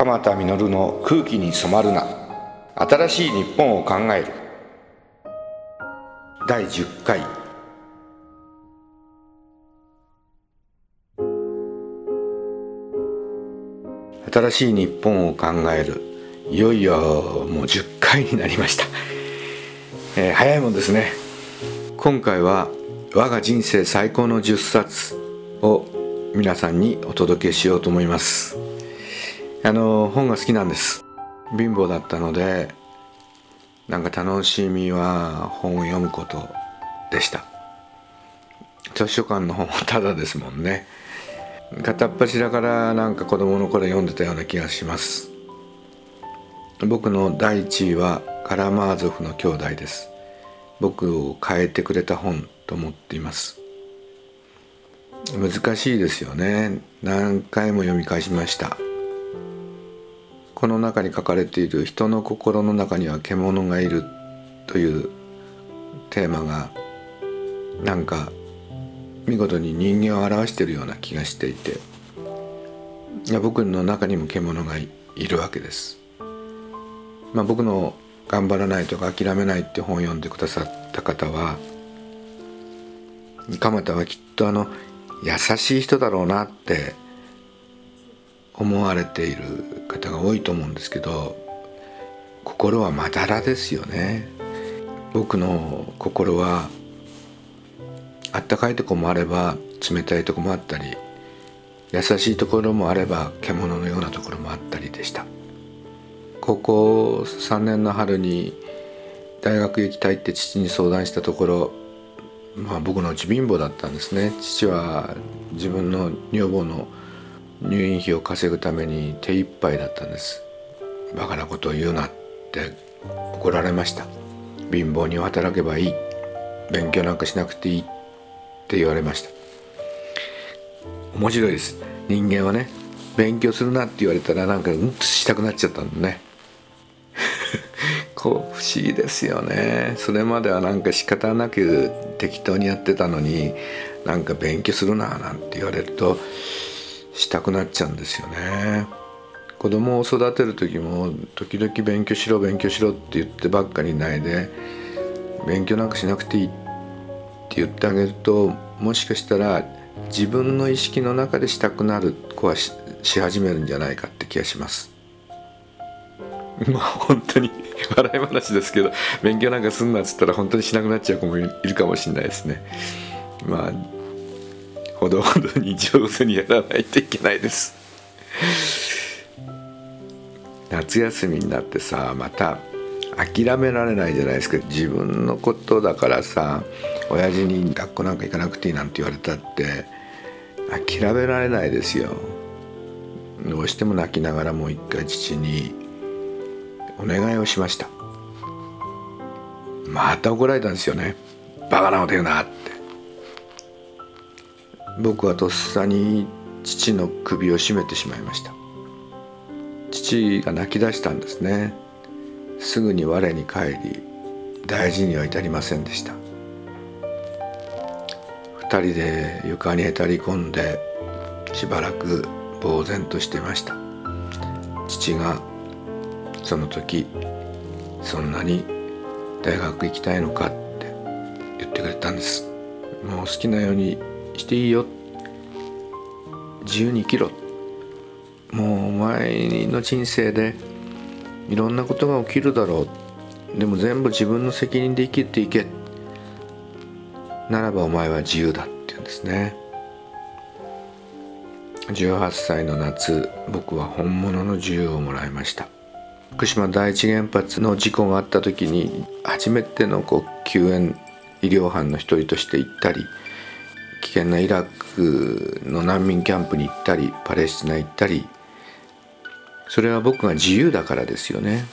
鎌田実の空気に染まるな。新しい日本を考える。第10回。新しい日本を考える。いよいよもう10回になりました、えー、早いもんですね。今回は我が人生最高の10冊を皆さんにお届けしようと思います。あの本が好きなんです。貧乏だったのでなんか楽しみは本を読むことでした。図書館の本はただですもんね。片っ端だからなんか子供の頃読んでたような気がします。僕の第1位はカラマーゾフの兄弟です。僕を変えてくれた本と思っています。難しいですよね。何回も読み返しました。この中に書かれている人の心の中には獣がいるというテーマがなんか見事に人間を表しているような気がしていていや僕の中にも獣がいるわけです。まあ、僕の「頑張らないとか諦めない」って本を読んでくださった方は鎌田はきっとあの優しい人だろうなって思われている方が多いと思うんですけど心はまだらですよね。僕の心はあったかいとこもあれば冷たいとこもあったり優しいところもあれば獣のようなところもあったりでした。高校3年の春に大学行きたいって父に相談したところまあ僕のうち貧乏だったんですね。父は自分の女房の入院費を稼ぐために手一杯だったんです。バカなことを言うなって怒られました。貧乏に働けばいい。勉強なんかしなくていいって言われました。面白いです。人間はね勉強するなって言われたらなんかうんとしたくなっちゃったんだね。こう不思議ですよね。それまではなんか仕方なく適当にやってたのになんか勉強するななんて言われるとしたくなっちゃうんですよね。子供を育てる時も時々勉強しろ勉強しろって言ってばっかりないで勉強なんかしなくていいって言ってあげるともしかしたら自分の意識の中でしたくなる子はし始めるんじゃないかって気がします。まあ本当に笑い話ですけど勉強なんかすんなっつったら本当にしなくなっちゃう子もいるかもしれないですね。まあほどほどに上手にやらないといけないです。夏休みになってさまた諦められないじゃないですか。自分のことだからさ親父に学校なんか行かなくていいなんて言われたって諦められないですよ。どうしても泣きながらもう一回父にお願いをしました。また怒られたんですよね。バカなこと言うなって。僕はとっさに父の首を絞めてしまいました。父が泣き出したんですね。すぐに我に返り大事には至りませんでした。二人で床にへたり込んでしばらく呆然としてました。父がその時そんなに大学行きたいのかって言ってくれたんです。もう好きなようにしていいよ。自由に生きろ。もうお前の人生でいろんなことが起きるだろう。でも全部自分の責任で生きていけ。ならばお前は自由だって言うんですね。18歳の夏僕は本物の自由をもらいました。福島第一原発の事故があった時に初めてのこう救援医療班の一人として行ったり危険なイラクの難民キャンプに行ったりパレスチナ行ったりそれは僕が自由だからですよね。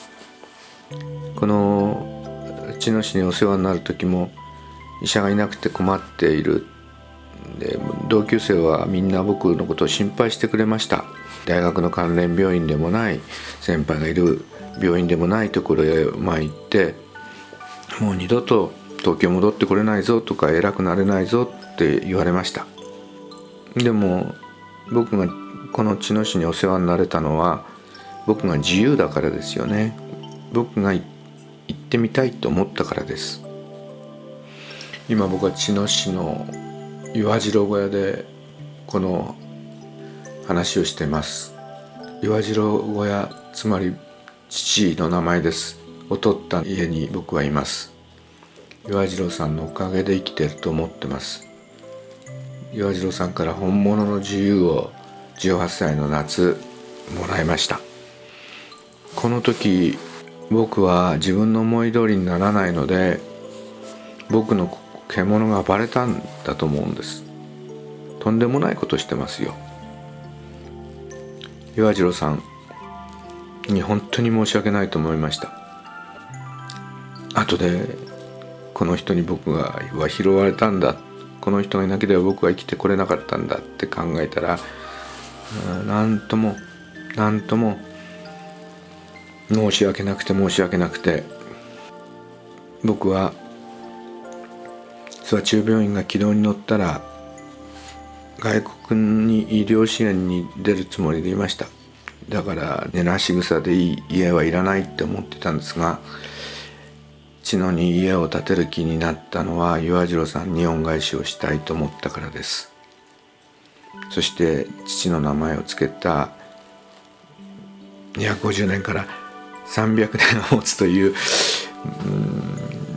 この茅野市にお世話になる時も医者がいなくて困っているで同級生はみんな僕のことを心配してくれました。大学の関連病院でもない先輩がいる病院でもないところへ前行ってもう二度と東京戻ってこれないぞとか偉くなれないぞって言われました。でも僕がこの茅野市にお世話になれたのは僕が自由だからですよね。僕が行ってみたいと思ったからです。今僕は茅野市の岩次郎小屋でこの話をしてます。岩次郎小屋つまり父の名前です。を取った家に僕はいます。岩次郎さんのおかげで生きてると思ってます。岩次郎さんから本物の自由を18歳の夏もらいました。この時僕は自分の思い通りにならないので僕の獣がバレたんだと思うんです。とんでもないことしてますよ。岩次郎さんに本当に申し訳ないと思いました。後でこの人に僕がは拾われたんだ。この人がいなければ僕は生きてこれなかったんだって考えたら何とも何とも申し訳なくて申し訳なくて僕は諏訪中病院が軌道に乗ったら外国に医療支援に出るつもりでいました。だから寝なし草でいい家はいらないって思ってたんですが知野に家を建てる気になったのは岩次郎さんに恩返しをしたいと思ったからですそして父の名前を付けた250年から300年を持つという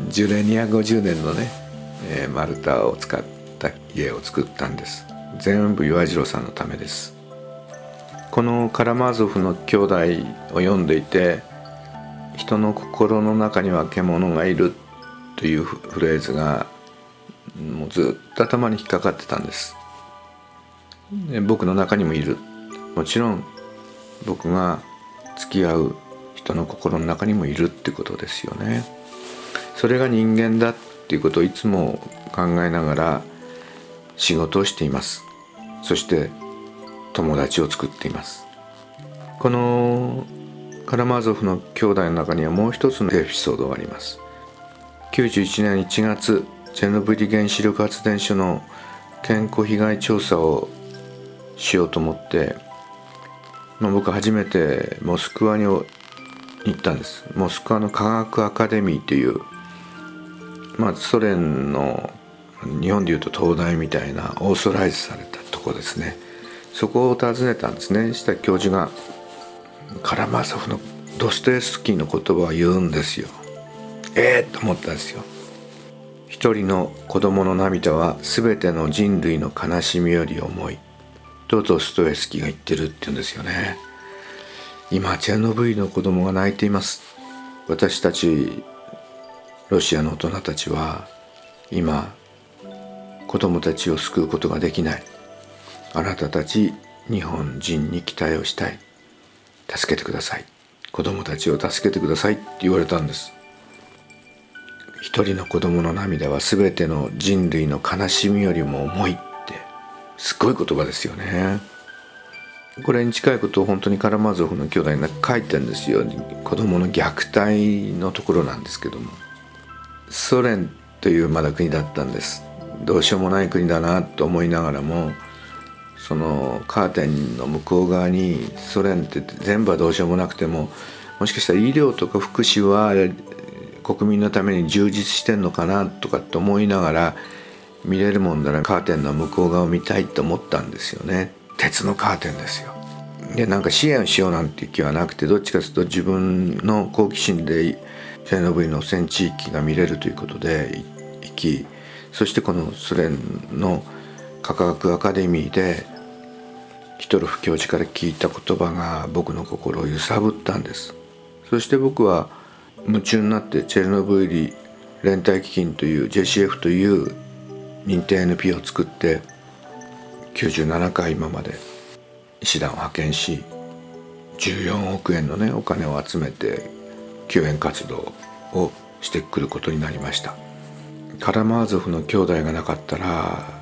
樹齢250年のね、えー、丸太を使った家を作ったんです全部岩次郎さんのためですこのカラマーゾフの兄弟を読んでいて人の心の中には獣がいるというフレーズがもうずっと頭に引っかかってたんです。で僕の中にもいる。もちろん僕が付き合う人の心の中にもいるってことですよね。それが人間だっていうことをいつも考えながら仕事をしています。そして友達を作っています。このカラマーゾフの兄弟の中にはもう一つのエピソードがあります。91年1月チェノブイリ原子力発電所の健康被害調査をしようと思って、まあ、僕初めてモスクワに行ったんです。モスクワの科学アカデミーという、まあ、ソ連の日本でいうと東大みたいなオーソライズされたとこですね。そこを訪ねたんですね。した教授がカラマーソフのドストエフスキーの言葉を言うんですよ。ええー、と思ったんですよ。一人の子供の涙は全ての人類の悲しみより重い。とドストエフスキーが言ってるって言うんですよね。今チェノブイの子供が泣いています。私たちロシアの大人たちは今子供たちを救うことができない。あなたたち日本人に期待をしたい。助けてください。子供たちを助けてくださいって言われたんです。一人の子供の涙は全ての人類の悲しみよりも重いってすごい言葉ですよね。これに近いことを本当にカラマゾフの兄弟が書いてるんですよ。子供の虐待のところなんですけども。ソ連というまだ国だったんです。どうしようもない国だなと思いながらもそのカーテンの向こう側にソ連って全部はどうしようもなくてももしかしたら医療とか福祉は国民のために充実してんのかなとかって思いながら見れるもんならカーテンの向こう側を見たいと思ったんですよね。鉄のカーテンですよ。でなんか支援しようなんていう気はなくてどっちかというと自分の好奇心でチェルノブイの戦地域が見れるということで行きそしてこのソ連の科学アカデミーでヒトロフ教授から聞いた言葉が僕の心を揺さぶったんです。そして僕は夢中になってチェルノブイリ連帯基金という JCF という認定 NP を作って97回今まで医師団を派遣し14億円のねお金を集めて救援活動をしてくることになりました。カラマーゾフの兄弟がなかったら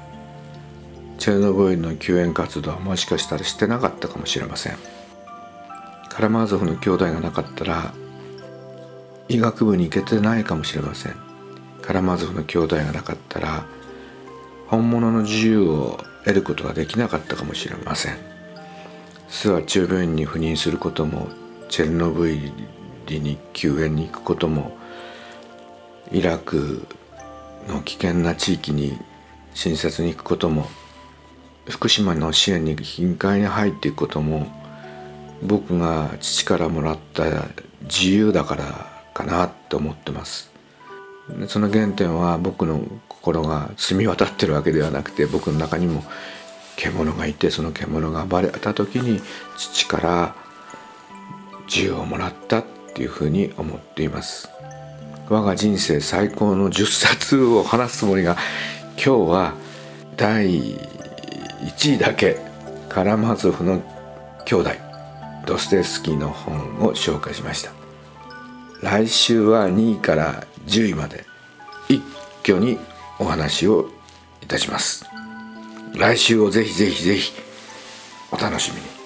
チェルノブイリの救援活動はもしかしたらしてなかったかもしれません。カラマーゾフの兄弟がなかったら医学部に行けてないかもしれません。カラマーゾフの兄弟がなかったら本物の自由を得ることができなかったかもしれません。諏訪中病院に赴任することもチェルノブイリに救援に行くこともイラクの危険な地域に親切に行くことも福島の支援に頻回に入っていくことも僕が父からもらった自由だからかなと思ってます。その原点は僕の心が澄み渡ってるわけではなくて僕の中にも獣がいてその獣が暴れた時に父から自由をもらったっていうふうに思っています。我が人生最高の10冊を話すつもりが今日は第1位だけカラマゾフの兄弟ドステスキーの本を紹介しました。来週は2位から10位まで一挙にお話をいたします。来週をぜひぜひぜひお楽しみに。